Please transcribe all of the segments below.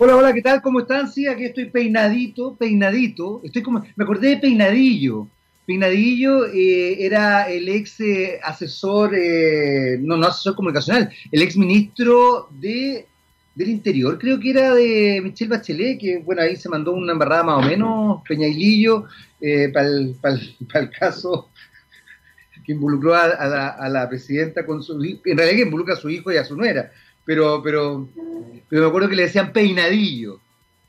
Hola, hola, ¿qué tal? ¿Cómo están? Sí, aquí estoy peinadito, peinadito. Estoy como, me acordé de Peinadillo. Peinadillo eh, era el ex eh, asesor, eh, no, no asesor comunicacional, el ex ministro de, del Interior, creo que era de Michelle Bachelet, que bueno, ahí se mandó una embarrada más o menos, Peñailillo, para el caso que involucró a, la, presidenta con su en realidad que involucra a su hijo y a su nuera pero, pero, pero me acuerdo que le decían peinadillo.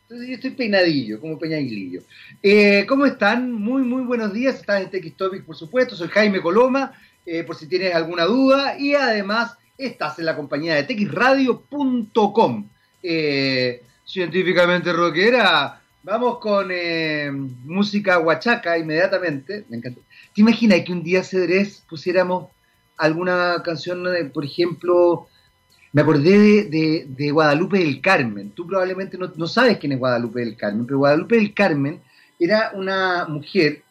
Entonces yo estoy peinadillo, como peñaguilillo. Eh, ¿Cómo están? Muy, muy buenos días. Están en TX Topic, por supuesto. Soy Jaime Coloma, eh, por si tienes alguna duda. Y además estás en la compañía de texradio.com. Eh, científicamente rockera. Vamos con eh, música huachaca inmediatamente. Me encanta. ¿Te imaginas que un día Cedrés pusiéramos alguna canción, por ejemplo, me acordé de, Guadalupe del Carmen. Tú probablemente no, sabes quién es Guadalupe del Carmen, pero Guadalupe del Carmen era una mujer,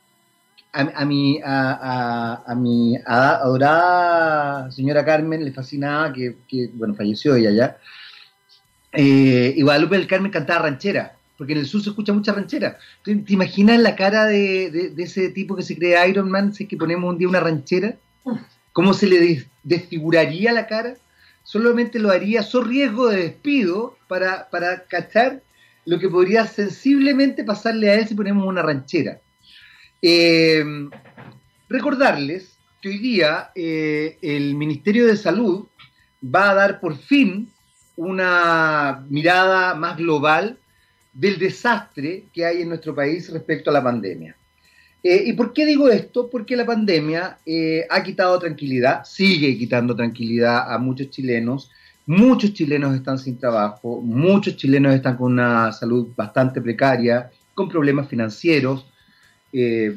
a, mi, a, mi adorada señora Carmen le fascinaba, que, bueno, falleció ella ya. Eh, y Guadalupe del Carmen cantaba ranchera, porque en el sur se escucha mucha ranchera. ¿Te, imaginas la cara de, ese tipo que se cree Iron Man si es que ponemos un día una ranchera? ¿Cómo se le desfiguraría la cara? Solamente lo haría so riesgo de despido para, para cachar lo que podría sensiblemente pasarle a él si ponemos una ranchera. Eh, recordarles que hoy día eh, el Ministerio de Salud va a dar por fin una mirada más global del desastre que hay en nuestro país respecto a la pandemia. Eh, ¿Y por qué digo esto? Porque la pandemia eh, ha quitado tranquilidad, sigue quitando tranquilidad a muchos chilenos. Muchos chilenos están sin trabajo, muchos chilenos están con una salud bastante precaria, con problemas financieros. Eh,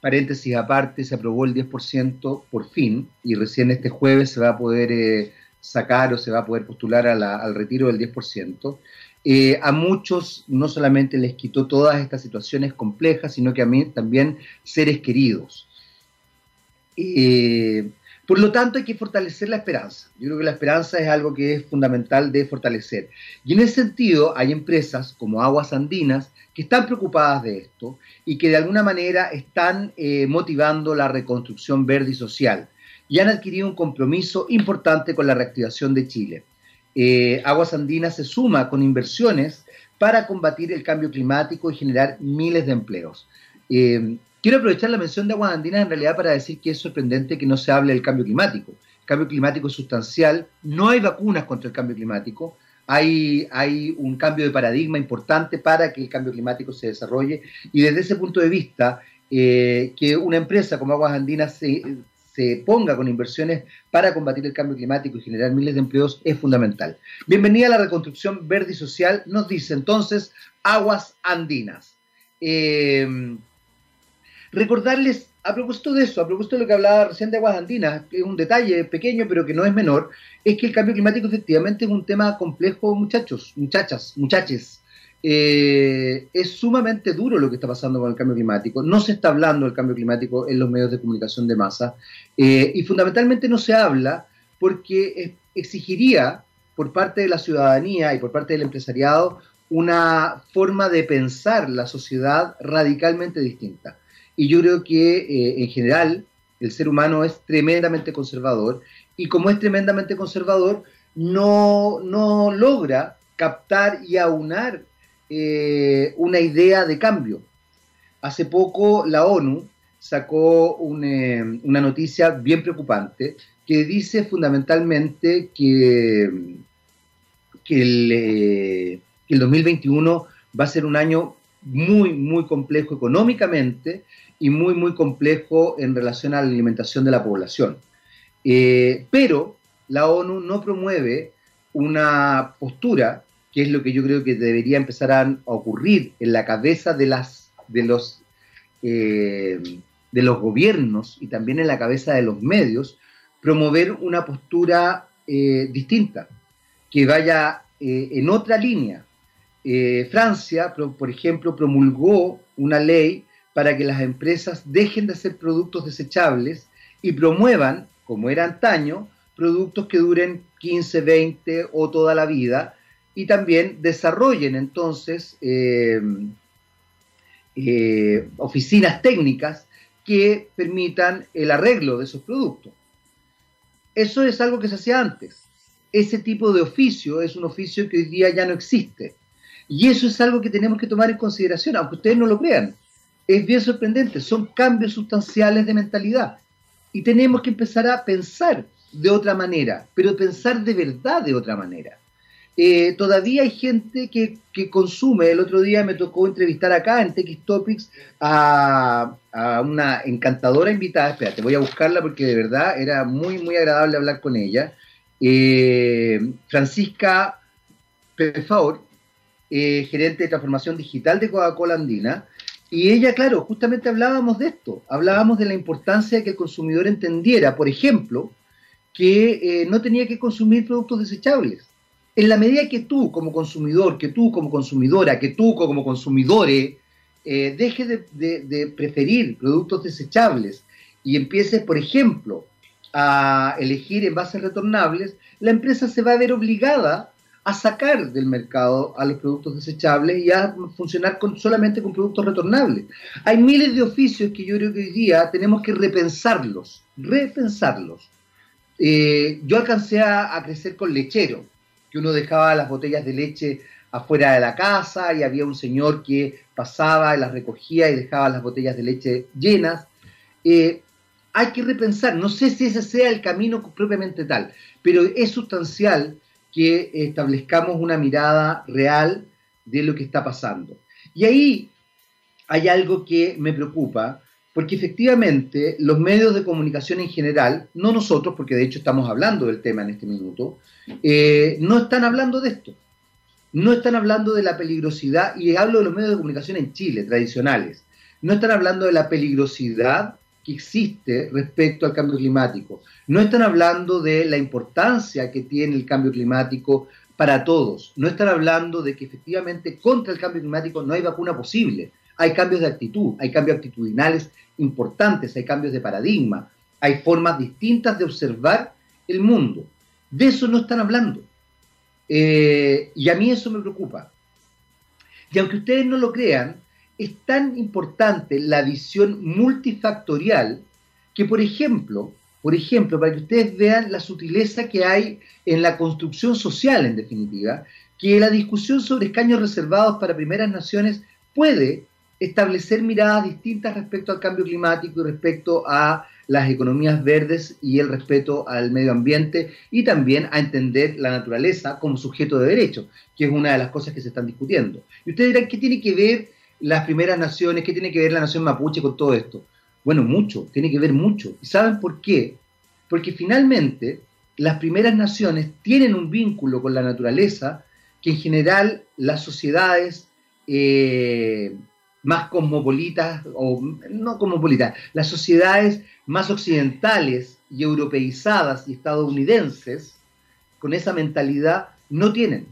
paréntesis aparte, se aprobó el 10% por fin y recién este jueves se va a poder sacar o se va a poder postular al retiro del 10%. Eh, a muchos no solamente les quitó todas estas situaciones complejas, sino que a mí también seres queridos. Eh, por lo tanto, hay que fortalecer la esperanza. Yo creo que la esperanza es algo que es fundamental de fortalecer. Y en ese sentido, hay empresas como Aguas Andinas que están preocupadas de esto y que de alguna manera están eh, motivando la reconstrucción verde y social y han adquirido un compromiso importante con la reactivación de Chile. Eh, Aguas Andinas se suma con inversiones para combatir el cambio climático y generar miles de empleos. Eh, quiero aprovechar la mención de Aguas Andinas en realidad para decir que es sorprendente que no se hable del cambio climático. El cambio climático es sustancial, no hay vacunas contra el cambio climático, hay, un cambio de paradigma importante para que el cambio climático se desarrolle y desde ese punto de vista, eh, que una empresa como Aguas Andinas se, se ponga con inversiones para combatir el cambio climático y generar miles de empleos es fundamental. Bienvenida a la reconstrucción verde y social, nos dice entonces Aguas Andinas. Eh, recordarles, a propósito de eso, a propósito de lo que hablaba recién de Aguas Andinas, que es un detalle pequeño pero que no es menor, es que el cambio climático efectivamente es un tema complejo, muchachos, muchachas, muchaches. Eh, es sumamente duro lo que está pasando con el cambio climático. No se está hablando del cambio climático en los medios de comunicación de masa eh, y fundamentalmente no se habla porque exigiría por parte de la ciudadanía y por parte del empresariado una forma de pensar la sociedad radicalmente distinta. Y yo creo que eh, en general el ser humano es tremendamente conservador y como es tremendamente conservador no, no logra captar y aunar eh, una idea de cambio. Hace poco la ONU sacó eh, una noticia bien preocupante que dice fundamentalmente que, que, el, eh, que el 2021 va a ser un año muy, muy complejo económicamente y muy, muy complejo en relación a la alimentación de la población. pero la ONU no promueve una postura que es lo que yo creo que debería empezar a ocurrir en la cabeza de, las, de, los, eh, de los gobiernos y también en la cabeza de los medios, promover una postura eh, distinta, que vaya eh, en otra línea. Francia, por ejemplo, promulgó una ley para que las empresas dejen de hacer productos desechables y promuevan, como era antaño, productos que duren 15, 20 o toda la vida, y también desarrollen entonces eh, eh, oficinas técnicas que permitan el arreglo de esos productos. Eso es algo que se hacía antes. Ese tipo de oficio es un oficio que hoy día ya no existe. Y eso es algo que tenemos que tomar en consideración, aunque ustedes no lo crean. Es bien sorprendente, son cambios sustanciales de mentalidad. Y tenemos que empezar a pensar de otra manera, pero pensar de verdad de otra manera. Eh, todavía hay gente que, consume. El otro día me tocó entrevistar acá en TX Topics a, una encantadora invitada. Espérate, voy a buscarla porque de verdad era muy, muy agradable hablar con ella. Eh, Francisca Pefaur, eh, gerente de transformación digital de Coca-Cola Andina. Y ella, claro, justamente hablábamos de esto, hablábamos de la importancia de que el consumidor entendiera, por ejemplo, que no tenía que consumir productos desechables en la medida que tú como consumidor, que tú como consumidora, que tú como consumidores eh, dejes de, preferir productos desechables y empieces, por ejemplo, a elegir envases retornables, la empresa se va a ver obligada a sacar del mercado a los productos desechables y a funcionar solamente con productos retornables. Hay miles de oficios que yo creo que hoy día tenemos que repensarlos, repensarlos. Eh, yo alcancé a crecer con lechero que uno dejaba las botellas de leche afuera de la casa y había un señor que pasaba y las recogía y dejaba las botellas de leche llenas. Eh, hay que repensar, no sé si ese sea el camino propiamente tal, pero es sustancial que establezcamos una mirada real de lo que está pasando. Y ahí hay algo que me preocupa, porque efectivamente los medios de comunicación en general, no nosotros, porque de hecho estamos hablando del tema en este minuto, eh, no están hablando de esto. No están hablando de la peligrosidad, y hablo de los medios de comunicación en Chile, tradicionales, no están hablando de la peligrosidad que existe respecto al cambio climático. No están hablando de la importancia que tiene el cambio climático para todos. No están hablando de que efectivamente contra el cambio climático no hay vacuna posible. Hay cambios de actitud, hay cambios actitudinales importantes, hay cambios de paradigma, hay formas distintas de observar el mundo. De eso no están hablando. Eh, y a mí eso me preocupa. Y aunque ustedes no lo crean, es tan importante la visión multifactorial que, por ejemplo, por ejemplo, para que ustedes vean la sutileza que hay en la construcción social, en definitiva, que la discusión sobre escaños reservados para primeras naciones puede establecer miradas distintas respecto al cambio climático y respecto a las economías verdes y el respeto al medio ambiente y también a entender la naturaleza como sujeto de derecho, que es una de las cosas que se están discutiendo. Y ustedes dirán, ¿qué tiene que ver las primeras naciones, qué tiene que ver la nación mapuche con todo esto? Bueno, mucho, tiene que ver mucho. ¿Y saben por qué? Porque finalmente las primeras naciones tienen un vínculo con la naturaleza que en general las sociedades eh, más cosmopolitas, o no cosmopolitas, las sociedades más occidentales y europeizadas y estadounidenses, con esa mentalidad, no tienen.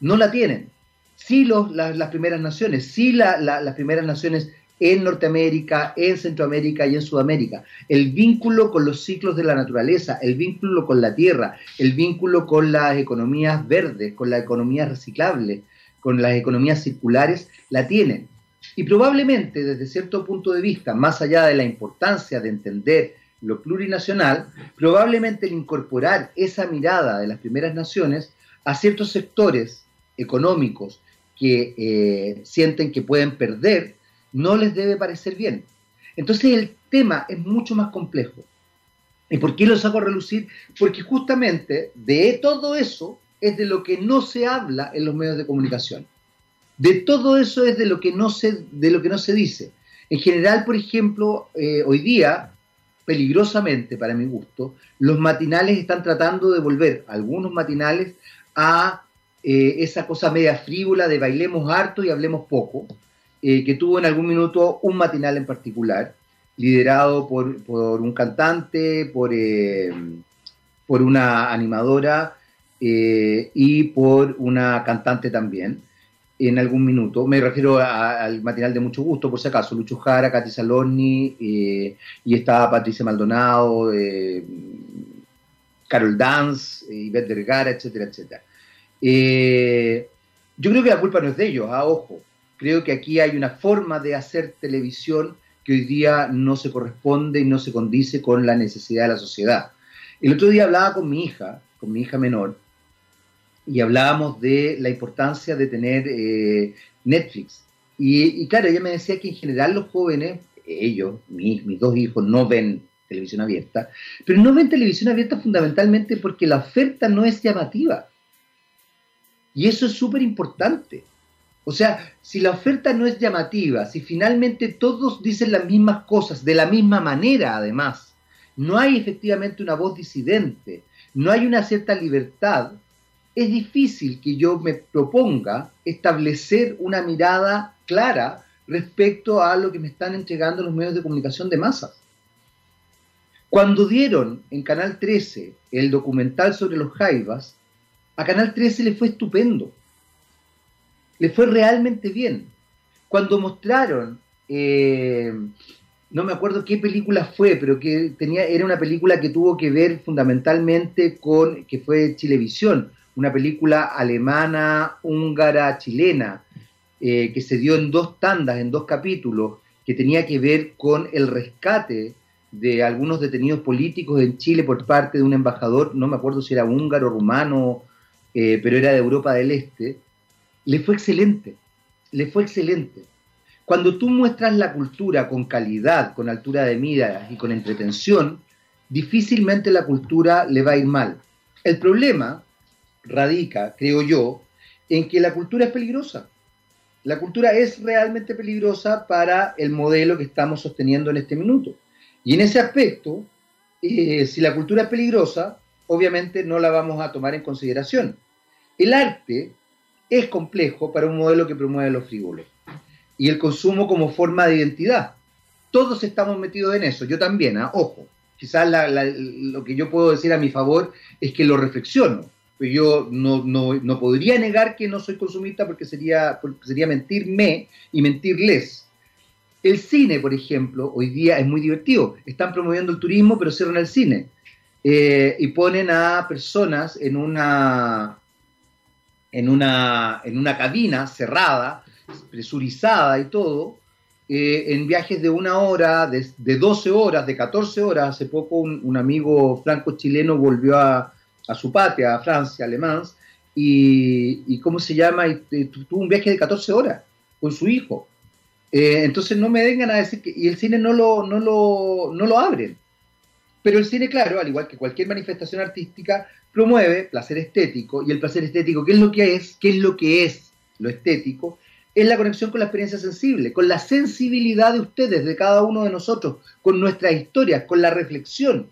No la tienen. Sí los, las primeras naciones, sí las primeras naciones en Norteamérica, en Centroamérica y en Sudamérica. El vínculo con los ciclos de la naturaleza, el vínculo con la tierra, el vínculo con las economías verdes, con la economía reciclable, con las economías circulares, la tienen. Y probablemente desde cierto punto de vista, más allá de la importancia de entender lo plurinacional, probablemente el incorporar esa mirada de las primeras naciones a ciertos sectores económicos que eh, sienten que pueden perder, no les debe parecer bien. Entonces el tema es mucho más complejo. ¿Y por qué lo saco a relucir? Porque justamente de todo eso es de lo que no se habla en los medios de comunicación. De todo eso es de lo que no se, de lo que no se dice. En general, por ejemplo, eh, hoy día, peligrosamente para mi gusto, los matinales están tratando de volver, algunos matinales, a eh, esa cosa media frívola de bailemos harto y hablemos poco, eh, que tuvo en algún minuto un matinal en particular, liderado por, un cantante, por, por una animadora y por una cantante también en algún minuto. Me refiero al matinal de mucho gusto, por si acaso. Lucho Jara, Katy Saloni, eh, y estaba Patricia Maldonado, eh, Carol Dance, eh, Ivette Vergara, etcétera, etcétera. Eh, yo creo que la culpa no es de ellos, a ah, ojo. Creo que aquí hay una forma de hacer televisión que hoy día no se corresponde y no se condice con la necesidad de la sociedad. El otro día hablaba con mi hija, con mi hija menor, y hablábamos de la importancia de tener eh, Netflix. Y, claro, ella me decía que en general los jóvenes, ellos, mis, mis dos hijos, no ven televisión abierta, pero no ven televisión abierta fundamentalmente porque la oferta no es llamativa. Y eso es súper importante. O sea, si la oferta no es llamativa, si finalmente todos dicen las mismas cosas de la misma manera, además, no hay efectivamente una voz disidente, no hay una cierta libertad, es difícil que yo me proponga establecer una mirada clara respecto a lo que me están entregando los medios de comunicación de masas. Cuando dieron en Canal 13 el documental sobre los Jaivas, a Canal 13 le fue estupendo. Le fue realmente bien. Cuando mostraron, eh, no me acuerdo qué película fue, pero que tenía, era una película que tuvo que ver fundamentalmente con, que fue Chilevisión, una película alemana, húngara, chilena, eh, que se dio en dos tandas, en dos capítulos, que tenía que ver con el rescate de algunos detenidos políticos en Chile por parte de un embajador, no me acuerdo si era húngaro, rumano, eh, pero era de Europa del Este, le fue excelente, le fue excelente. Cuando tú muestras la cultura con calidad, con altura de mira y con entretención, difícilmente la cultura le va a ir mal. El problema radica, creo yo, en que la cultura es peligrosa. La cultura es realmente peligrosa para el modelo que estamos sosteniendo en este minuto. Y en ese aspecto, eh, si la cultura es peligrosa, obviamente no la vamos a tomar en consideración. El arte es complejo para un modelo que promueve los frívolos y el consumo como forma de identidad. Todos estamos metidos en eso, yo también, ¿ah? ojo. Quizás lo que yo puedo decir a mi favor es que lo reflexiono, pero yo no, no, podría negar que no soy consumista porque sería, sería mentirme y mentirles. El cine, por ejemplo, hoy día es muy divertido. Están promoviendo el turismo, pero cierran el cine. Eh, y ponen a personas en una, en una, en una cabina cerrada, presurizada y todo, eh, en viajes de una hora, de, de, 12 horas, de 14 horas. Hace poco un, amigo franco-chileno volvió a, a, su patria, a Francia, Alemán, y, y ¿cómo se llama? Y, tuvo un viaje de 14 horas con su hijo. Eh, entonces no me vengan a decir que... Y el cine no lo, no lo, no lo abren. Pero el cine, claro, al igual que cualquier manifestación artística, promueve placer estético. Y el placer estético, ¿qué es lo que es? ¿Qué es lo que es lo estético? Es la conexión con la experiencia sensible, con la sensibilidad de ustedes, de cada uno de nosotros, con nuestras historias, con la reflexión.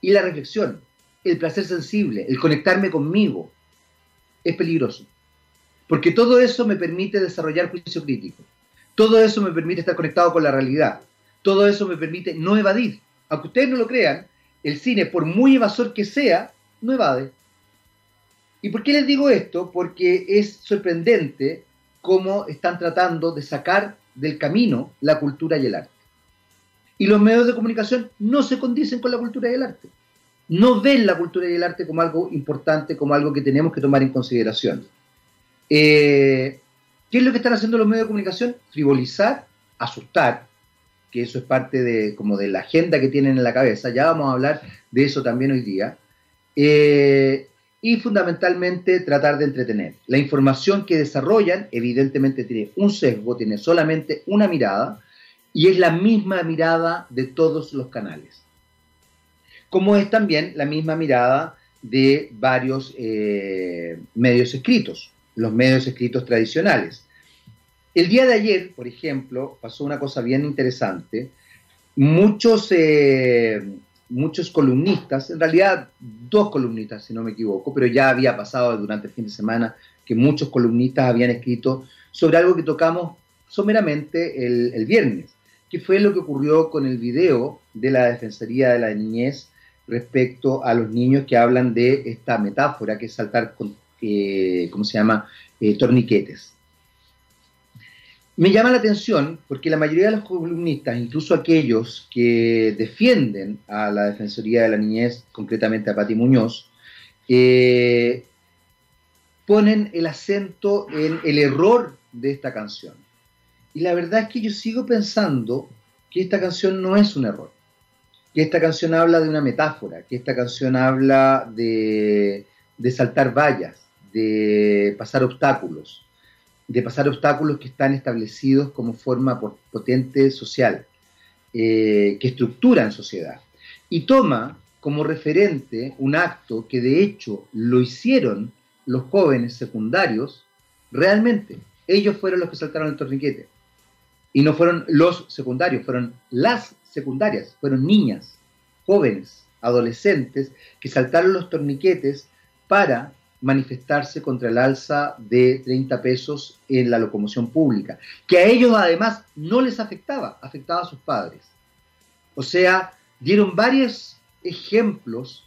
Y la reflexión, el placer sensible, el conectarme conmigo, es peligroso. Porque todo eso me permite desarrollar juicio crítico todo eso me permite estar conectado con la realidad. Todo eso me permite no evadir. Aunque ustedes no lo crean, el cine, por muy evasor que sea, no evade. ¿Y por qué les digo esto? Porque es sorprendente cómo están tratando de sacar del camino la cultura y el arte. Y los medios de comunicación no se condicen con la cultura y el arte. No ven la cultura y el arte como algo importante, como algo que tenemos que tomar en consideración. Eh, ¿Qué es lo que están haciendo los medios de comunicación? Frivolizar, asustar, que eso es parte de, como de la agenda que tienen en la cabeza, ya vamos a hablar de eso también hoy día, eh, y fundamentalmente tratar de entretener. La información que desarrollan evidentemente tiene un sesgo, tiene solamente una mirada, y es la misma mirada de todos los canales. Como es también la misma mirada de varios eh, medios escritos los medios escritos tradicionales. El día de ayer, por ejemplo, pasó una cosa bien interesante. Muchos, eh, muchos columnistas, en realidad dos columnistas, si no me equivoco, pero ya había pasado durante el fin de semana que muchos columnistas habían escrito sobre algo que tocamos someramente el, el viernes, que fue lo que ocurrió con el video de la Defensoría de la Niñez respecto a los niños que hablan de esta metáfora que es saltar con, eh, ¿cómo se llama?, eh, torniquetes. Me llama la atención porque la mayoría de los columnistas, incluso aquellos que defienden a la Defensoría de la Niñez, concretamente a Pati Muñoz, eh, ponen el acento en el error de esta canción. Y la verdad es que yo sigo pensando que esta canción no es un error, que esta canción habla de una metáfora, que esta canción habla de, saltar vallas, de pasar obstáculos, de pasar obstáculos que están establecidos como forma potente social, eh, que estructuran sociedad. Y toma como referente un acto que de hecho lo hicieron los jóvenes secundarios realmente. Ellos fueron los que saltaron el torniquete. Y no fueron los secundarios, fueron las secundarias, fueron niñas, jóvenes, adolescentes que saltaron los torniquetes para manifestarse contra el alza de 30 pesos en la locomoción pública, que a ellos además no les afectaba, afectaba a sus padres. O sea, dieron varios ejemplos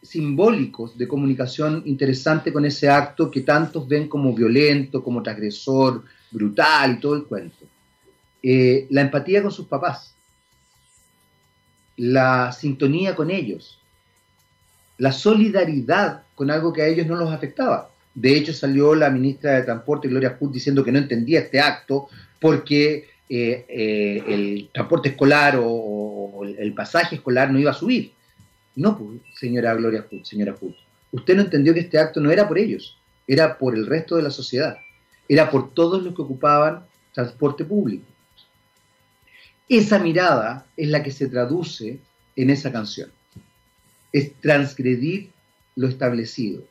simbólicos de comunicación interesante con ese acto que tantos ven como violento, como transgresor, brutal y todo el cuento. Eh, la empatía con sus papás, la sintonía con ellos, la solidaridad con algo que a ellos no los afectaba. De hecho, salió la ministra de Transporte, Gloria Hood, diciendo que no entendía este acto porque eh, eh, el transporte escolar o, el pasaje escolar no iba a subir. No, pues, señora Gloria Hood, señora Hood. Usted no entendió que este acto no era por ellos, era por el resto de la sociedad, era por todos los que ocupaban transporte público. Esa mirada es la que se traduce en esa canción. Es transgredir lo establecido.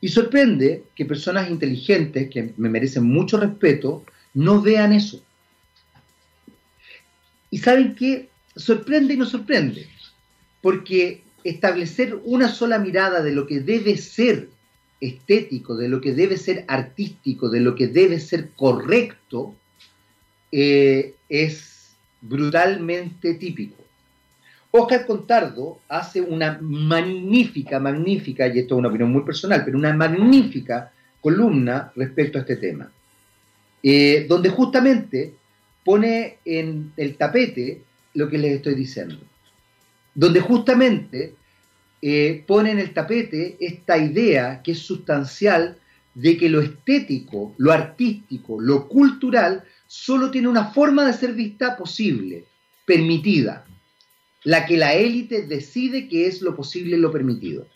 Y sorprende que personas inteligentes, que me merecen mucho respeto, no vean eso. Y saben qué? Sorprende y no sorprende. Porque establecer una sola mirada de lo que debe ser estético, de lo que debe ser artístico, de lo que debe ser correcto, eh, es brutalmente típico. Oscar Contardo hace una magnífica, magnífica, y esto es una opinión muy personal, pero una magnífica columna respecto a este tema, eh, donde justamente pone en el tapete lo que les estoy diciendo, donde justamente eh, pone en el tapete esta idea que es sustancial de que lo estético, lo artístico, lo cultural solo tiene una forma de ser vista posible, permitida, la que la élite decide que es lo posible y lo permitido.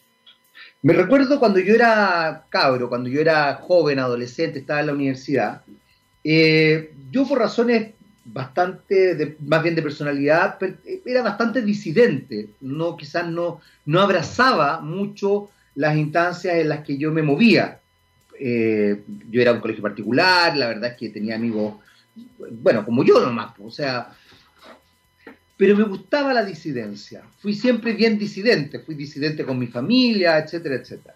Me recuerdo cuando yo era cabro, cuando yo era joven, adolescente, estaba en la universidad, eh, yo por razones bastante, más bien de personalidad, era bastante disidente, no, quizás no, no abrazaba mucho las instancias en las que yo me movía. Eh, yo era un colegio particular, la verdad es que tenía amigos bueno, como yo nomás, o sea, pero me gustaba la disidencia, fui siempre bien disidente, fui disidente con mi familia, etcétera, etcétera.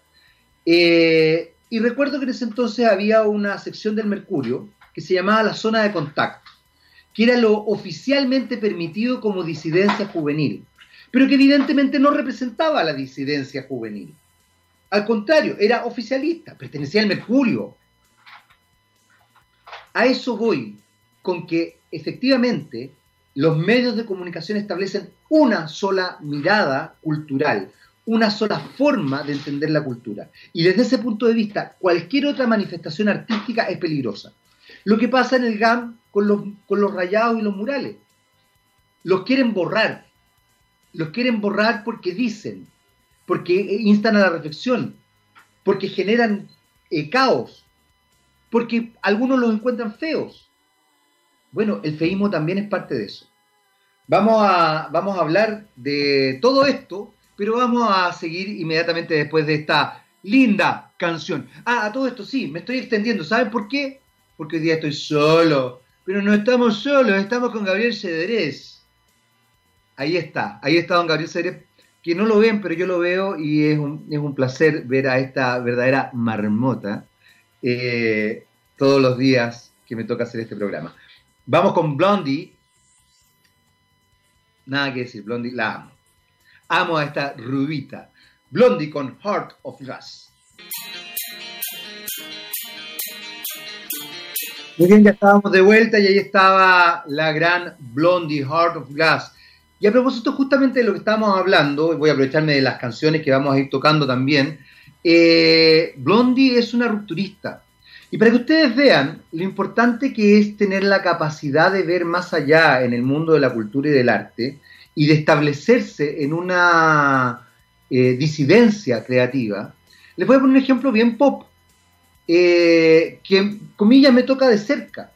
Eh, y recuerdo que en ese entonces había una sección del Mercurio que se llamaba la zona de contacto, que era lo oficialmente permitido como disidencia juvenil, pero que evidentemente no representaba la disidencia juvenil. Al contrario, era oficialista, pertenecía al Mercurio. A eso voy con que efectivamente los medios de comunicación establecen una sola mirada cultural, una sola forma de entender la cultura. Y desde ese punto de vista, cualquier otra manifestación artística es peligrosa. Lo que pasa en el GAM con los, rayados y los murales. Los quieren borrar. Los quieren borrar porque dicen, porque instan a la reflexión, porque generan eh, caos, porque algunos los encuentran feos bueno, el feísmo también es parte de eso. Vamos a, vamos a hablar de todo esto, pero vamos a seguir inmediatamente después de esta linda canción. Ah, a todo esto sí, me estoy extendiendo. ¿Saben por qué? Porque hoy día estoy solo. Pero no estamos solos, estamos con Gabriel Cederés. Ahí está, ahí está don Gabriel Cederés, que no lo ven, pero yo lo veo y es un, placer ver a esta verdadera marmota eh, todos los días que me toca hacer este programa. Vamos con Blondie. Nada que decir, Blondie la amo. Amo a esta rubita. Blondie con Heart of Glass. Muy bien, ya estábamos de vuelta y ahí estaba la gran Blondie, Heart of Glass. Y a propósito justamente de lo que estábamos hablando, voy a aprovecharme de las canciones que vamos a ir tocando también, eh, Blondie es una rupturista. Y para que ustedes vean lo importante que es tener la capacidad de ver más allá en el mundo de la cultura y del arte y de establecerse en una eh, disidencia creativa, les voy a poner un ejemplo bien pop, eh, que comillas me toca de cerca.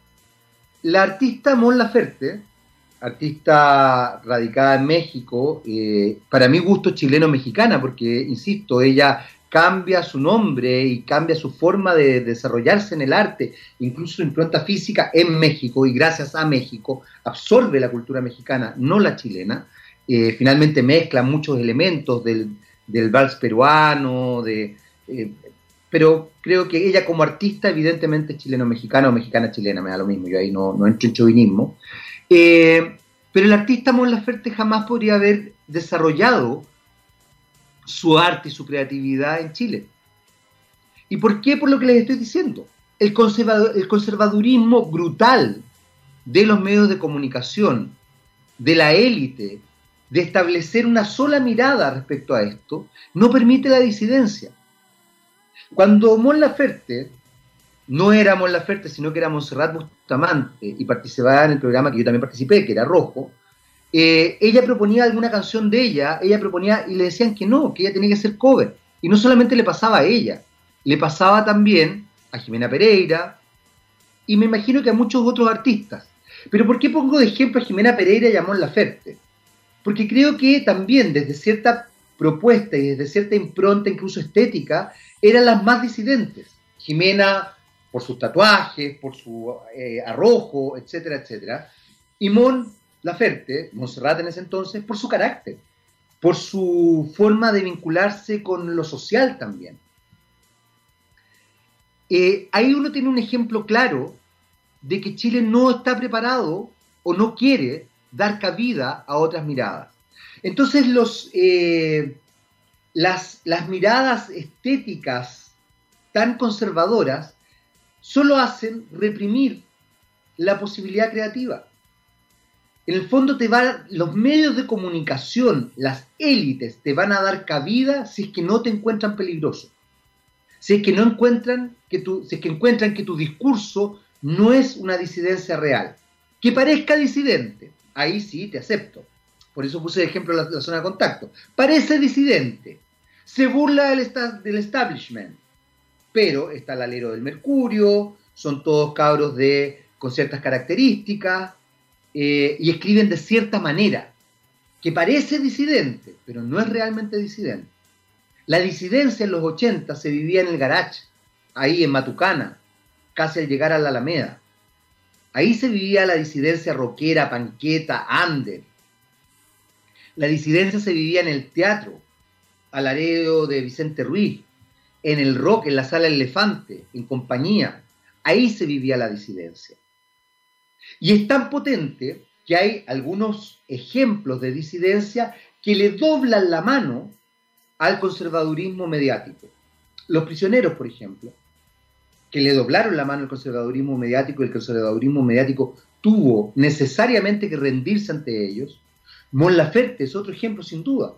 La artista Mon Laferte, artista radicada en México, eh, para mi gusto chileno-mexicana, porque, insisto, ella cambia su nombre y cambia su forma de desarrollarse en el arte, incluso su impronta física en México y gracias a México absorbe la cultura mexicana, no la chilena. Eh, finalmente mezcla muchos elementos del, del vals peruano, de, eh, pero creo que ella como artista evidentemente chileno-mexicana o mexicana-chilena, me da lo mismo, yo ahí no, no entro en chauvinismo. Eh, pero el artista Mon Laferte jamás podría haber desarrollado su arte y su creatividad en Chile. ¿Y por qué? Por lo que les estoy diciendo. El, el conservadurismo brutal de los medios de comunicación, de la élite, de establecer una sola mirada respecto a esto, no permite la disidencia. Cuando Mon Laferte, no era Mon Laferte, sino que era Montserrat Bustamante, y participaba en el programa que yo también participé, que era Rojo, eh, ella proponía alguna canción de ella, ella proponía y le decían que no, que ella tenía que hacer cover. Y no solamente le pasaba a ella, le pasaba también a Jimena Pereira y me imagino que a muchos otros artistas. Pero ¿por qué pongo de ejemplo a Jimena Pereira y a Mon Laferte? Porque creo que también desde cierta propuesta y desde cierta impronta, incluso estética, eran las más disidentes. Jimena por sus tatuajes, por su eh, arrojo, etcétera, etcétera. Y Laferte, Montserrat en ese entonces, por su carácter, por su forma de vincularse con lo social también. Eh, ahí uno tiene un ejemplo claro de que Chile no está preparado o no quiere dar cabida a otras miradas. Entonces los, eh, las, las miradas estéticas tan conservadoras solo hacen reprimir la posibilidad creativa en el fondo te van, los medios de comunicación, las élites, te van a dar cabida si es que no te encuentran peligroso. Si es que no encuentran que tu, si es que encuentran que tu discurso no es una disidencia real. Que parezca disidente, ahí sí te acepto. Por eso puse de ejemplo la, zona de contacto. Parece disidente, se burla del, del establishment, pero está el alero del Mercurio, son todos cabros de, con ciertas características, eh, y escriben de cierta manera, que parece disidente, pero no es realmente disidente. La disidencia en los 80 se vivía en el garage, ahí en Matucana, casi al llegar a la Alameda. Ahí se vivía la disidencia rockera, panqueta, under. La disidencia se vivía en el teatro, al areo de Vicente Ruiz, en el rock, en la sala Elefante, en compañía. Ahí se vivía la disidencia. Y es tan potente que hay algunos ejemplos de disidencia que le doblan la mano al conservadurismo mediático. Los prisioneros, por ejemplo, que le doblaron la mano al conservadurismo mediático y el conservadurismo mediático tuvo necesariamente que rendirse ante ellos. Mon Laferte es otro ejemplo sin duda,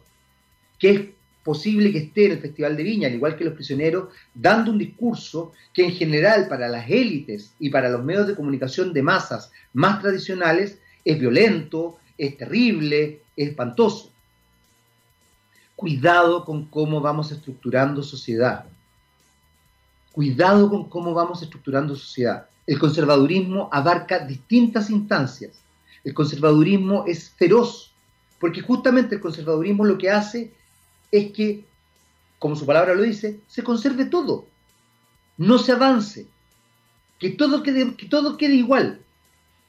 que es posible que esté en el Festival de Viña, al igual que los prisioneros, dando un discurso que en general para las élites y para los medios de comunicación de masas más tradicionales es violento, es terrible, es espantoso. Cuidado con cómo vamos estructurando sociedad. Cuidado con cómo vamos estructurando sociedad. El conservadurismo abarca distintas instancias. El conservadurismo es feroz, porque justamente el conservadurismo lo que hace es que, como su palabra lo dice, se conserve todo, no se avance, que todo quede, que todo quede igual.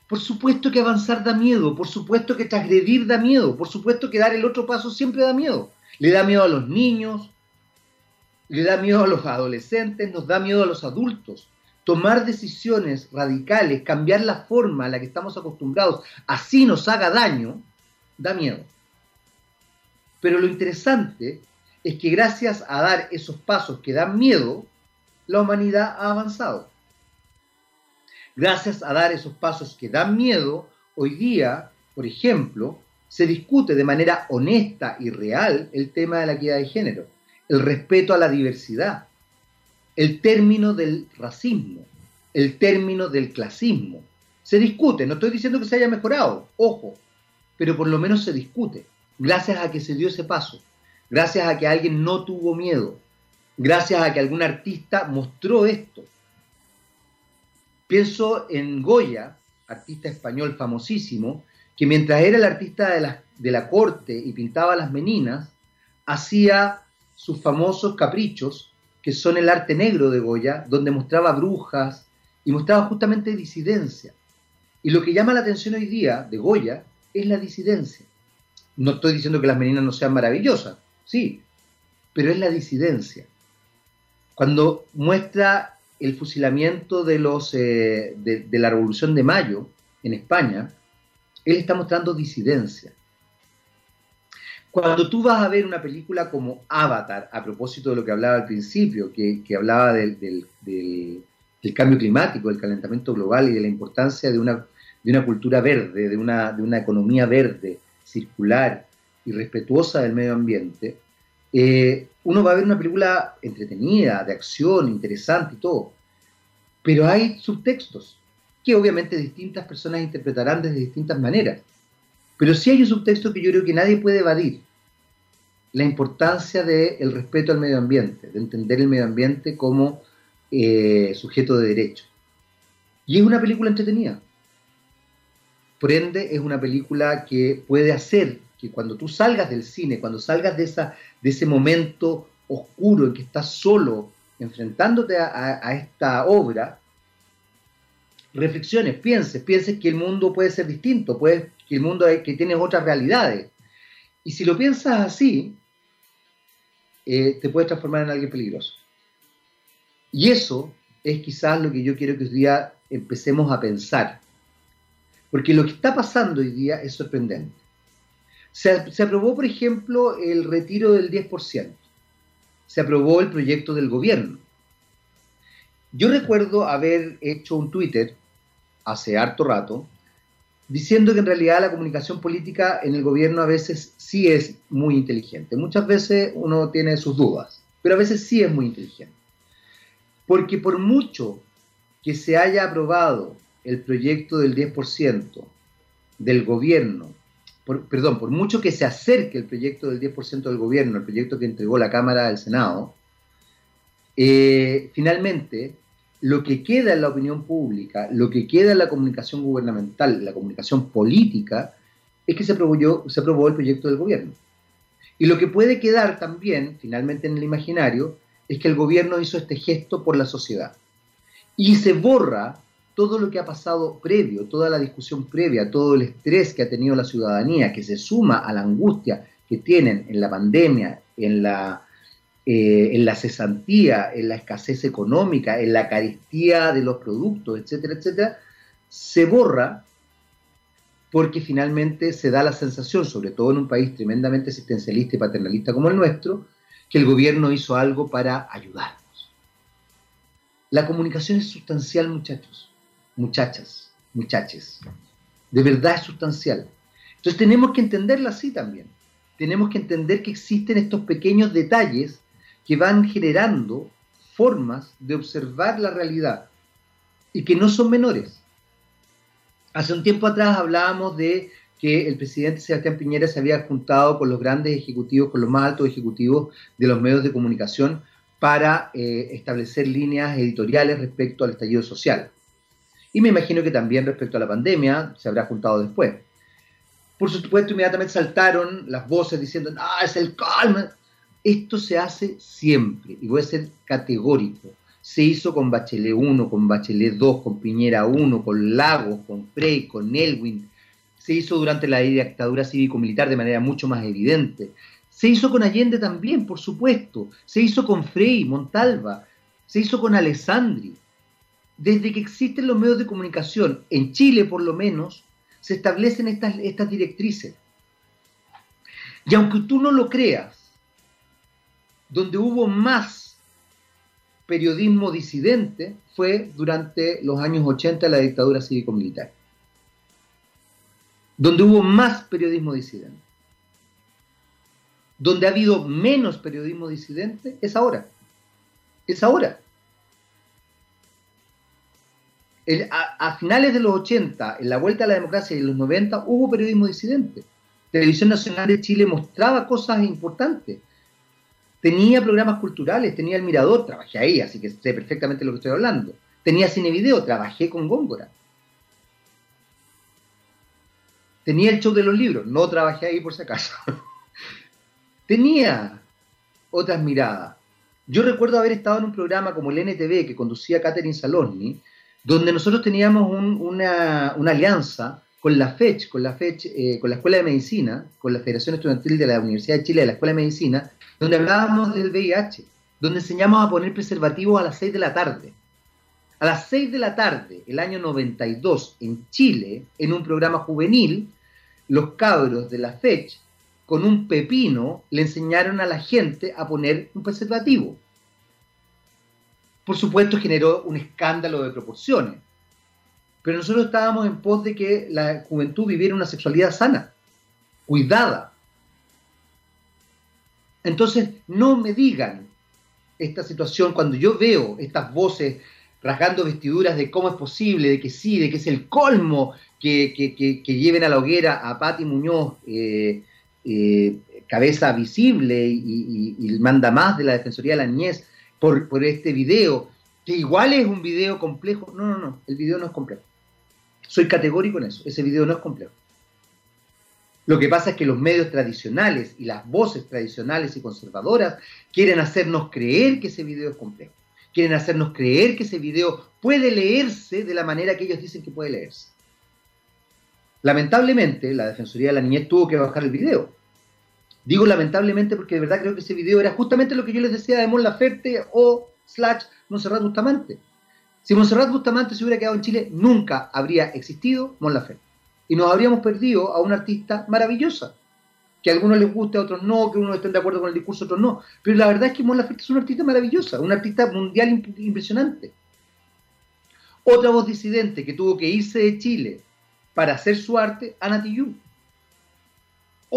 Por supuesto que avanzar da miedo, por supuesto que transgredir da miedo, por supuesto que dar el otro paso siempre da miedo. Le da miedo a los niños, le da miedo a los adolescentes, nos da miedo a los adultos. Tomar decisiones radicales, cambiar la forma a la que estamos acostumbrados, así nos haga daño, da miedo. Pero lo interesante es que gracias a dar esos pasos que dan miedo, la humanidad ha avanzado. Gracias a dar esos pasos que dan miedo, hoy día, por ejemplo, se discute de manera honesta y real el tema de la equidad de género. el respeto a la diversidad, el término del racismo, el término del clasismo. Se discute, no estoy diciendo que se haya mejorado, ojo, pero por lo menos se discute, gracias a que se dio ese paso, gracias a que alguien no tuvo miedo, gracias a que algún artista mostró esto. Pienso en Goya, artista español famosísimo, que mientras era el artista de la, de la corte y pintaba las meninas, hacía sus famosos caprichos, que son el arte negro de Goya, donde mostraba brujas y mostraba justamente disidencia. Y lo que llama la atención hoy día de Goya es la disidencia. No estoy diciendo que las meninas no sean maravillosas, sí, pero es la disidencia. Cuando muestra el fusilamiento de, los, eh, de la Revolución de Mayo en España, él está mostrando disidencia. Cuando tú vas a ver una película como Avatar, a propósito de lo que hablaba al principio, que, hablaba del, cambio climático, del calentamiento global y de la importancia de una, de una cultura verde, de una, de una economía verde, circular y respetuosa del medio ambiente, eh, uno va a ver una película entretenida, de acción, interesante y todo. Pero hay subtextos que obviamente distintas personas interpretarán de distintas maneras. Pero sí hay un subtexto que yo creo que nadie puede evadir. La importancia del respeto al medio ambiente, de entender el medio ambiente como eh, sujeto de derecho. Y es una película entretenida. Por ende, es una película que puede hacer que cuando tú salgas del cine, cuando salgas de, esa, de ese momento oscuro en que estás solo enfrentándote a esta obra, reflexiones, pienses, pienses que el mundo puede ser distinto, que el mundo que tiene otras realidades. Y si lo piensas así, eh, te puedes transformar en alguien peligroso. Y eso es quizás lo que yo quiero que hoy día empecemos a pensar. Porque lo que está pasando hoy día es sorprendente. Se, aprobó, por ejemplo, el retiro del 10%. Se aprobó el proyecto del gobierno. Yo recuerdo haber hecho un Twitter hace harto rato, diciendo que en realidad la comunicación política en el gobierno a veces sí es muy inteligente. Muchas veces uno tiene sus dudas, pero a veces sí es muy inteligente. Porque por mucho que se haya aprobado el proyecto del 10% del gobierno, perdón, por mucho que se acerque el proyecto del 10% del gobierno, el proyecto que entregó la Cámara del Senado, eh, finalmente lo que queda en la opinión pública, lo que queda en la comunicación gubernamental, la comunicación política, es que se aprobó, se aprobó el proyecto del gobierno. Y lo que puede quedar también, finalmente, en el imaginario, es que el gobierno hizo este gesto por la sociedad. Y se borra todo lo que ha pasado previo, toda la discusión previa, todo el estrés que ha tenido la ciudadanía, que se suma a la angustia que tienen en la pandemia, en la eh, en la cesantía, en la escasez económica, en la carestía de los productos, etcétera, etcétera, se borra porque finalmente se da la sensación, sobre todo en un país tremendamente existencialista y paternalista como el nuestro, que el gobierno hizo algo para ayudarnos. La comunicación es sustancial, muchachos, muchachas, muchaches. De verdad es sustancial. Entonces tenemos que entenderla así también. Tenemos que entender que existen estos pequeños detalles que van generando formas de observar la realidad y que no son menores. Hace un tiempo atrás hablábamos de que el presidente Sebastián Piñera se había juntado con los grandes ejecutivos, con los más altos ejecutivos de los medios de comunicación para eh, establecer líneas editoriales respecto al estallido social. Y me imagino que también respecto a la pandemia se habrá juntado después. Por supuesto, inmediatamente saltaron las voces diciendo, ah, es el calma. Esto se hace siempre, y voy a ser categórico. Se hizo con Bachelet 1, con Bachelet 2, con Piñera 1, con Lagos, con Frey, con Elwin. Se hizo durante la dictadura cívico-militar de manera mucho más evidente. Se hizo con Allende también, por supuesto. Se hizo con Frey, Montalva. Se hizo con Alessandri. Desde que existen los medios de comunicación, en Chile por lo menos, se establecen estas, directrices. Y aunque tú no lo creas, donde hubo más periodismo disidente fue durante los años 80 de la dictadura cívico-militar. Donde hubo más periodismo disidente. donde ha habido menos periodismo disidente, es ahora. Es ahora. A, finales de los 80, en la vuelta a la democracia y en los 90, hubo periodismo disidente. Televisión Nacional de Chile mostraba cosas importantes. Tenía programas culturales, tenía El Mirador, trabajé ahí, así que sé perfectamente lo que estoy hablando. Tenía cine video, trabajé con Góngora. Tenía el show de los libros, no trabajé ahí por si acaso. Tenía otras miradas. Yo recuerdo haber estado en un programa como el NTV que conducía Catherine Salosny, donde nosotros teníamos una, alianza con la FECH, con la FECH, eh, con la Escuela de Medicina, con la Federación Estudiantil de la Universidad de Chile, de la Escuela de Medicina, donde hablábamos del VIH, donde enseñamos a poner preservativos a las 6 de la tarde. A las 6 de la tarde, el año 92, en Chile, en un programa juvenil, los cabros de la FECH con un pepino le enseñaron a la gente a poner un preservativo. Por supuesto generó un escándalo de proporciones, pero nosotros estábamos en pos de que la juventud viviera una sexualidad sana, cuidada. Entonces, no me digan esta situación cuando yo veo estas voces rasgando vestiduras de cómo es posible, de que sí, de que es el colmo que, lleven a la hoguera a Patti Muñoz, eh, eh, cabeza visible y, manda más de la Defensoría de la Niñez por, este video, que igual es un video complejo. No, no, no, el video no es complejo. Soy categórico en eso, ese video no es complejo. Lo que pasa es que los medios tradicionales y las voces tradicionales y conservadoras quieren hacernos creer que ese video es complejo. Quieren hacernos creer que ese video puede leerse de la manera que ellos dicen que puede leerse. Lamentablemente, la Defensoría de la Niñez tuvo que bajar el video. Digo lamentablemente porque de verdad creo que ese video era justamente lo que yo les decía de Mon Laferte o slash Monserrat Bustamante. Si Monserrat Bustamante se hubiera quedado en Chile, nunca habría existido Mon Laferte. Y nos habríamos perdido a una artista maravillosa. Que a algunos les guste, a otros no, que unos estén de acuerdo con el discurso, otros no. Pero la verdad es que Mon Laferte es una artista maravillosa, una artista mundial impresionante. Otra voz disidente que tuvo que irse de Chile para hacer su arte Ana Tijoux.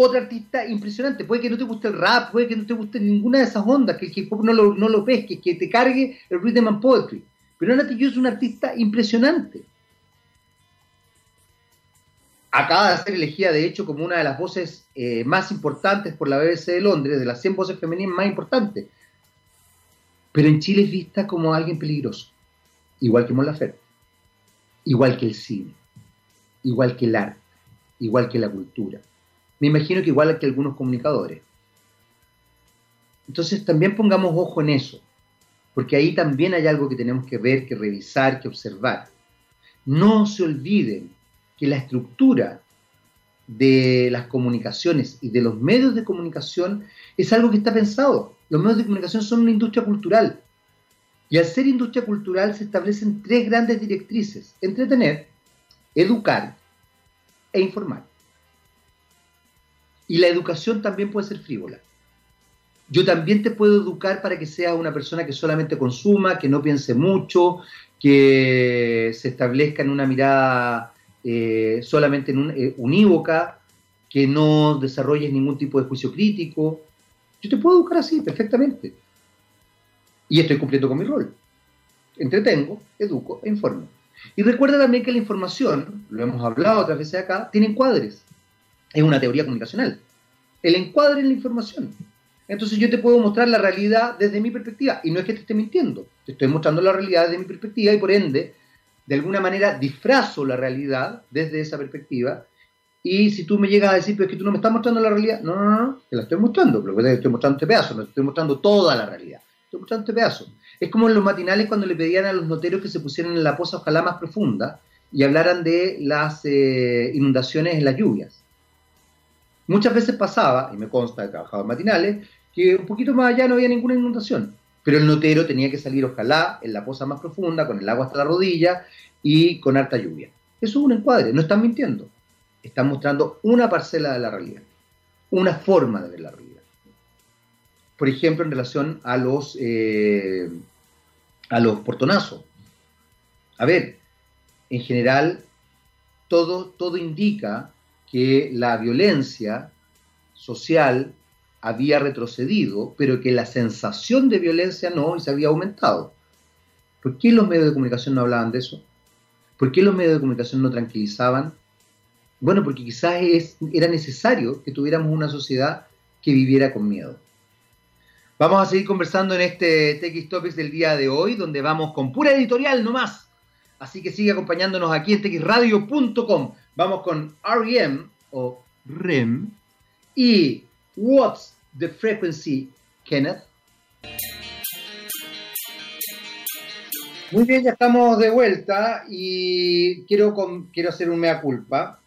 Otra artista impresionante. Puede que no te guste el rap, puede que no te guste ninguna de esas ondas, que el hip hop no lo, no lo pesque, que te cargue el rhythm and poetry. Pero Ana Tijoux es una artista impresionante. Acaba de ser elegida, de hecho, como una de las voces eh, más importantes por la BBC de Londres, de las 100 voces femeninas más importantes. Pero en Chile es vista como alguien peligroso, igual que Mon Laferte, igual que el cine igual que el arte, igual que la cultura. Me imagino que igual que algunos comunicadores. Entonces también pongamos ojo en eso, porque ahí también hay algo que tenemos que ver, que revisar, que observar. No se olviden que la estructura de las comunicaciones y de los medios de comunicación es algo que está pensado. Los medios de comunicación son una industria cultural. Y al ser industria cultural se establecen tres grandes directrices. Entretener, educar e informar. Y la educación también puede ser frívola. Yo también te puedo educar para que seas una persona que solamente consuma, que no piense mucho, que se establezca en una mirada eh, solamente eh, unívoca, que no desarrolles ningún tipo de juicio crítico. Yo te puedo educar así, perfectamente. Y estoy cumpliendo con mi rol. Entretengo, educo e informo. Y recuerda también que la información, lo hemos hablado otras veces acá, tiene encuadres. Es una teoría comunicacional. El encuadre en la información. Entonces yo te puedo mostrar la realidad desde mi perspectiva. Y no es que te esté mintiendo. Te estoy mostrando la realidad desde mi perspectiva y por ende, de alguna manera, disfrazo la realidad desde esa perspectiva. Y si tú me llegas a decir, pero es que tú no me estás mostrando la realidad, no, no, no, te la estoy mostrando, pero te estoy mostrando este pedazo, no te estoy mostrando toda la realidad. Estoy mostrando este pedazo. Es como en los matinales cuando le pedían a los noteros que se pusieran en la poza ojalá más profunda y hablaran de las eh, inundaciones en las lluvias. Muchas veces pasaba, y me consta, he trabajado en matinales, que un poquito más allá no había ninguna inundación, pero el notero tenía que salir ojalá en la poza más profunda, con el agua hasta la rodilla y con harta lluvia. Eso es un encuadre, no están mintiendo, están mostrando una parcela de la realidad, una forma de ver la realidad por ejemplo, en relación a los, eh, a los portonazos. A ver, en general, todo, todo indica que la violencia social había retrocedido, pero que la sensación de violencia no y se había aumentado. ¿Por qué los medios de comunicación no hablaban de eso? ¿Por qué los medios de comunicación no tranquilizaban? Bueno, porque quizás era necesario que tuviéramos una sociedad que viviera con miedo. Vamos a seguir conversando en este TX Topics del día de hoy, donde vamos con pura editorial nomás. Así que sigue acompañándonos aquí en txradio.com. Vamos con REM o REM y What's the Frequency, Kenneth? Muy bien, ya estamos de vuelta y quiero, quiero hacer un mea culpa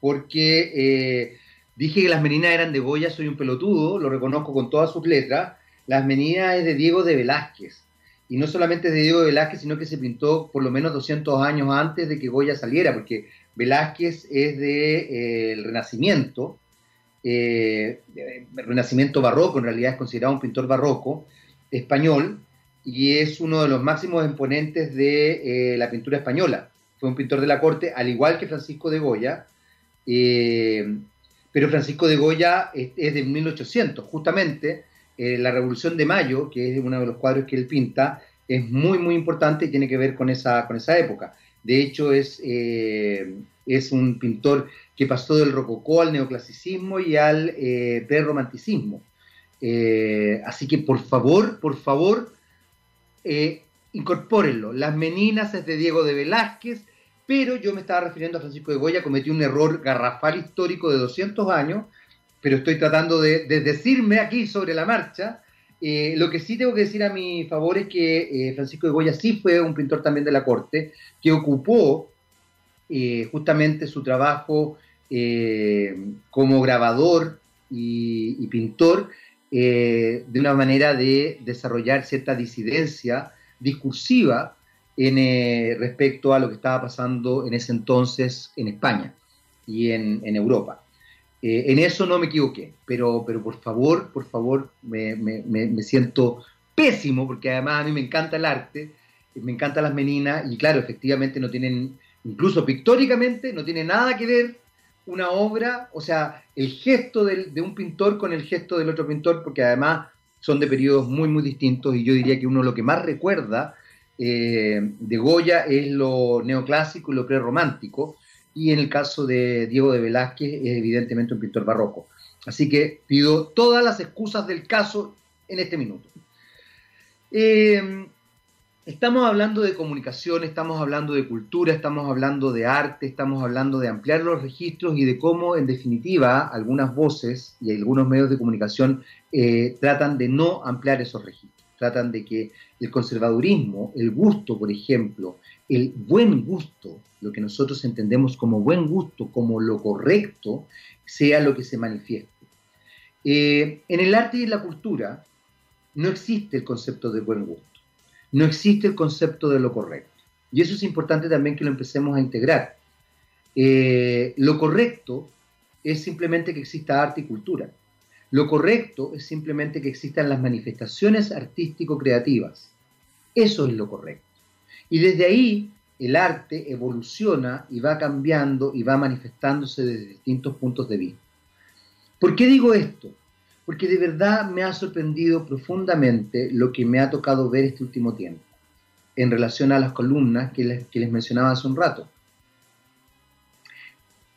porque eh, dije que las meninas eran de Goya, soy un pelotudo, lo reconozco con todas sus letras. Las meninas es de Diego de Velázquez. Y no solamente es de Diego Velázquez, sino que se pintó por lo menos 200 años antes de que Goya saliera, porque Velázquez es del de, eh, Renacimiento, eh, Renacimiento barroco, en realidad es considerado un pintor barroco español, y es uno de los máximos exponentes de eh, la pintura española. Fue un pintor de la corte, al igual que Francisco de Goya, pero Francisco de Goya es, de 1800, justamente eh, la Revolución de Mayo, que es uno de los cuadros que él pinta, es muy, muy importante y tiene que ver con esa, con esa época. De hecho, es, es un pintor que pasó del rococó al neoclasicismo y al prerromanticismo. así que, por favor, por favor, eh, incorpórenlo. Las Meninas es de Diego de Velázquez, pero yo me estaba refiriendo a Francisco de Goya, cometí un error garrafal histórico de 200 años, pero estoy tratando de, decirme aquí sobre la marcha. Eh, lo que sí tengo que decir a mi favor es que eh, Francisco de Goya sí fue un pintor también de la corte, que ocupó eh, justamente su trabajo como grabador y pintor de una manera de desarrollar cierta disidencia discursiva en, respecto a lo que estaba pasando en ese entonces en España y en, Europa. Eh, en eso no me equivoqué, pero, pero por favor, por favor, me, me, siento pésimo porque además a mí me encanta el arte, me encantan las meninas y claro, efectivamente no tienen, incluso pictóricamente, no tiene nada que ver una obra, o sea, el gesto de un pintor con el gesto del otro pintor, porque además son de periodos muy, muy distintos y yo diría que uno lo que más recuerda eh, de Goya es lo neoclásico y lo prerromántico, y en el caso de Diego de Velázquez es evidentemente un pintor barroco. Así que pido todas las excusas del caso en este minuto. Eh, Estamos hablando de comunicación, estamos hablando de cultura, estamos hablando de arte, estamos hablando de ampliar los registros y de cómo, en definitiva, algunas voces y algunos medios de comunicación eh, tratan de no ampliar esos registros. Tratan de que el conservadurismo, el gusto, por ejemplo, el buen gusto, lo que nosotros entendemos como buen gusto, como lo correcto, sea lo que se manifieste. Eh, en el arte y en la cultura no existe el concepto de buen gusto no existe el concepto de lo correcto. Y eso es importante también que lo empecemos a integrar. Eh, lo correcto es simplemente que exista arte y cultura. Lo correcto es simplemente que existan las manifestaciones artístico-creativas. Eso es lo correcto. Y desde ahí el arte evoluciona y va cambiando y va manifestándose desde distintos puntos de vista. ¿Por qué digo esto? porque de verdad me ha sorprendido profundamente lo que me ha tocado ver este último tiempo en relación a las columnas que les, mencionaba hace un rato.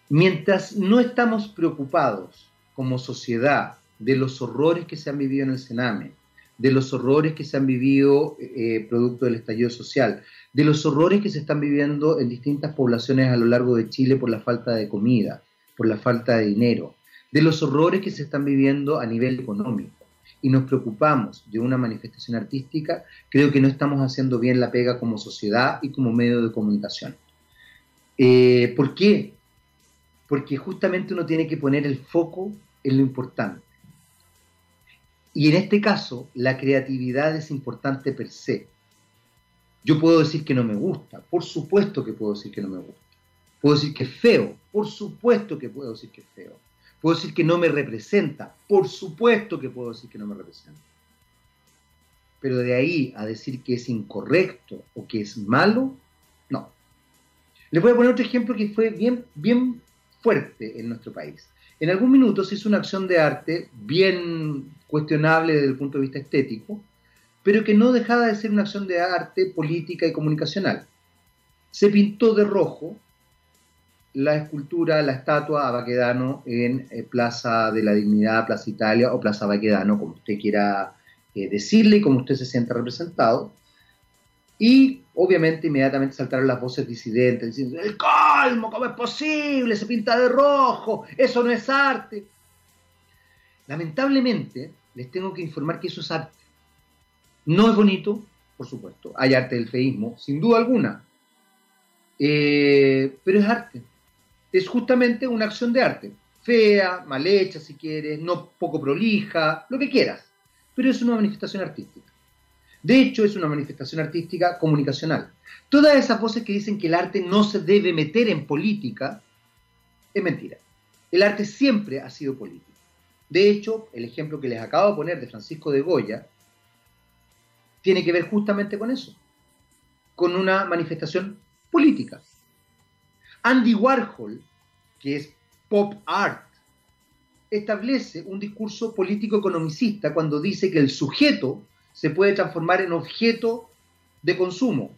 Mientras no estamos preocupados como sociedad de los horrores que se han vivido en el Sename, de los horrores que se han vivido eh, producto del estallido social, de los horrores que se están viviendo en distintas poblaciones a lo largo de Chile por la falta de comida, por la falta de dinero, de los horrores que se están viviendo a nivel económico y nos preocupamos de una manifestación artística, creo que no estamos haciendo bien la pega como sociedad y como medio de comunicación. Eh, ¿Por qué? Porque justamente uno tiene que poner el foco en lo importante. Y en este caso, la creatividad es importante per se. Yo puedo decir que no me gusta, por supuesto que puedo decir que no me gusta. Puedo decir que es feo, por supuesto que puedo decir que es feo ¿Puedo decir que no me representa? Por supuesto que puedo decir que no me representa. Pero de ahí a decir que es incorrecto o que es malo, no. Les voy a poner otro ejemplo que fue bien, bien fuerte en nuestro país. en algún minuto se hizo una acción de arte bien cuestionable desde el punto de vista estético, pero que no dejaba de ser una acción de arte política y comunicacional. Se pintó de rojo la escultura, la estatua a Baquedano en eh, Plaza de la Dignidad, Plaza Italia o Plaza Baquedano, como usted quiera eh, decirle y como usted se sienta representado. Y obviamente inmediatamente saltaron las voces disidentes diciendo, el colmo, ¿cómo es posible? Se pinta de rojo, eso no es arte. Lamentablemente, les tengo que informar que eso es arte. No es bonito, por supuesto, hay arte del feísmo, sin duda alguna, eh, pero es arte. Es justamente una acción de arte, fea, mal hecha si quieres, no poco prolija, lo que quieras, pero es una manifestación artística. De hecho, es una manifestación artística comunicacional. Todas esas voces que dicen que el arte no se debe meter en política, es mentira. El arte siempre ha sido político. De hecho, el ejemplo que les acabo de poner de Francisco de Goya tiene que ver justamente con eso, con una manifestación política. Andy Warhol, que es pop art, establece un discurso político economicista cuando dice que el sujeto se puede transformar en objeto de consumo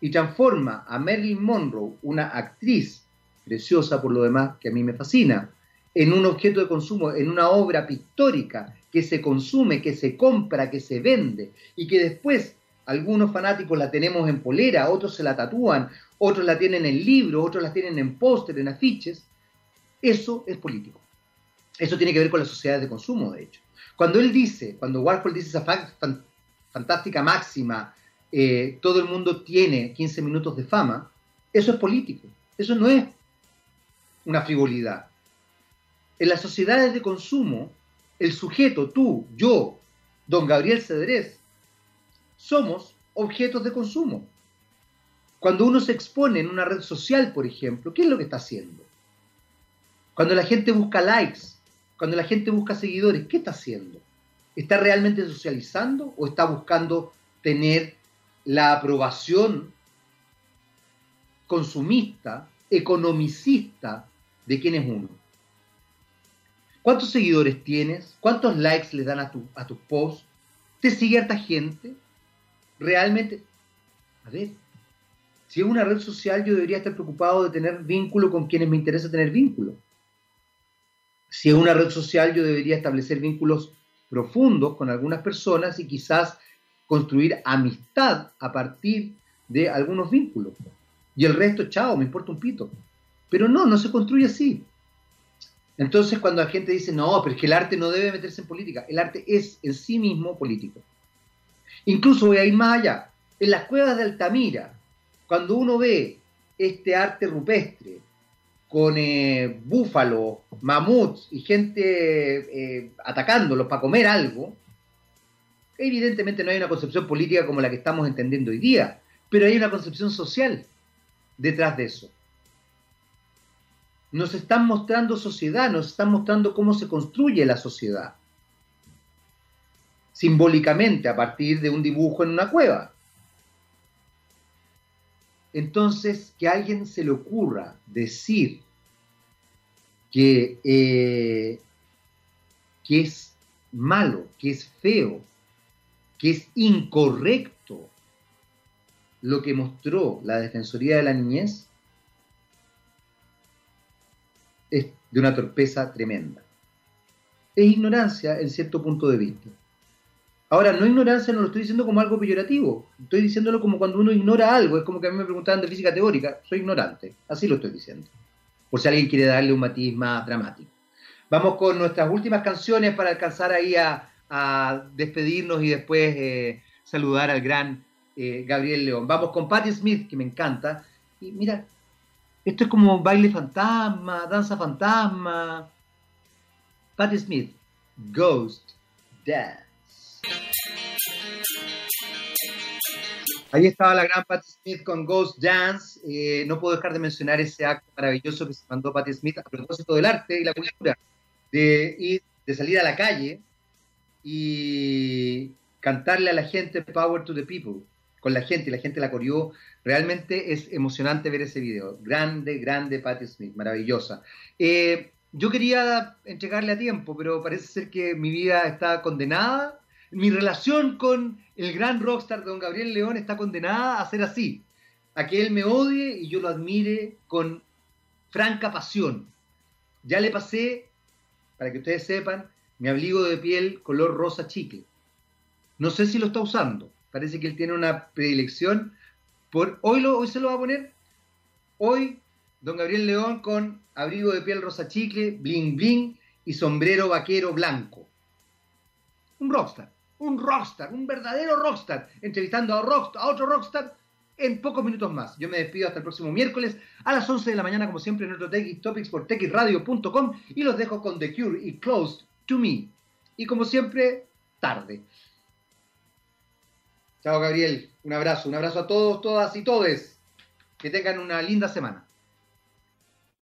y transforma a Marilyn Monroe, una actriz preciosa por lo demás que a mí me fascina, en un objeto de consumo, en una obra pictórica que se consume, que se compra, que se vende y que después algunos fanáticos la tenemos en polera, otros se la tatúan, otros la tienen en libros, otros la tienen en póster, en afiches, eso es político. Eso tiene que ver con las sociedades de consumo, de hecho. Cuando él dice, cuando Warhol dice esa fantástica máxima, eh, todo el mundo tiene 15 minutos de fama, eso es político, eso no es una frivolidad. En las sociedades de consumo, el sujeto, tú, yo, don Gabriel Cedrés, somos objetos de consumo. Cuando uno se expone en una red social, por ejemplo, ¿qué es lo que está haciendo? Cuando la gente busca likes, cuando la gente busca seguidores, ¿qué está haciendo? ¿Está realmente socializando o está buscando tener la aprobación consumista, economicista de quién es uno? ¿Cuántos seguidores tienes? ¿Cuántos likes le dan a, tu, a tus posts? ¿Te sigue harta gente? ¿Realmente? A ver, si es una red social, yo debería estar preocupado de tener vínculo con quienes me interesa tener vínculo si es una red social, yo debería establecer vínculos profundos con algunas personas y quizás construir amistad a partir de algunos vínculos. Y el resto, chao, me importa un pito. Pero no, no se construye así. Entonces, cuando la gente dice, no, pero es que el arte no debe meterse en política, el arte es en sí mismo político. Incluso voy a ir más allá. En las cuevas de Altamira, cuando uno ve este arte rupestre, con eh, búfalos, mamuts y gente eh, atacándolos para comer algo, evidentemente no hay una concepción política como la que estamos entendiendo hoy día, pero hay una concepción social detrás de eso. Nos están mostrando sociedad, nos están mostrando cómo se construye la sociedad, simbólicamente a partir de un dibujo en una cueva. Entonces, que a alguien se le ocurra decir que, eh, que es malo, que es feo, que es incorrecto lo que mostró la Defensoría de la Niñez, es de una torpeza tremenda. Es ignorancia en cierto punto de vista. Ahora, no ignorancia no lo estoy diciendo como algo peyorativo, estoy diciéndolo como cuando uno ignora algo, es como que a mí me preguntaban de física teórica, soy ignorante, así lo estoy diciendo, por si alguien quiere darle un matiz más dramático. Vamos con nuestras últimas canciones para alcanzar ahí a, despedirnos y después eh, saludar al gran eh, Gabriel León. Vamos con Patti Smith, que me encanta, y mira, esto es como baile fantasma, danza fantasma. Patti Smith, Ghost Dance. Ahí estaba la gran Patti Smith con Ghost Dance. Eh, no puedo dejar de mencionar ese acto maravilloso que se mandó Patti Smith a propósito del arte y la cultura, de ir, de salir a la calle y cantarle a la gente Power to the People, con la gente, y la gente la corrió. Realmente es emocionante ver ese video. Grande, grande Patti Smith, maravillosa. Eh, yo quería entregarle a tiempo, pero parece ser que mi vida está condenada. Mi relación con el gran rockstar don Gabriel León está condenada a ser así. A que él me odie y yo lo admire con franca pasión. Ya le pasé, para que ustedes sepan, mi abrigo de piel color rosa chicle. No sé si lo está usando. Parece que él tiene una predilección por... Hoy, hoy se lo va a poner. Hoy, don Gabriel León con abrigo de piel rosa chicle, bling bling y sombrero vaquero blanco. Un rockstar, un rockstar, un verdadero rockstar, entrevistando a, rockstar, a otro rockstar en pocos minutos más. Yo me despido hasta el próximo miércoles a las 11 de la mañana, como siempre, en nuestro TX Topics por texradio.com y los dejo con The Cure y Closed to Me. Y como siempre, tarde. Chao, Gabriel. Un abrazo. Un abrazo a todos, todas y todes. Que tengan una linda semana.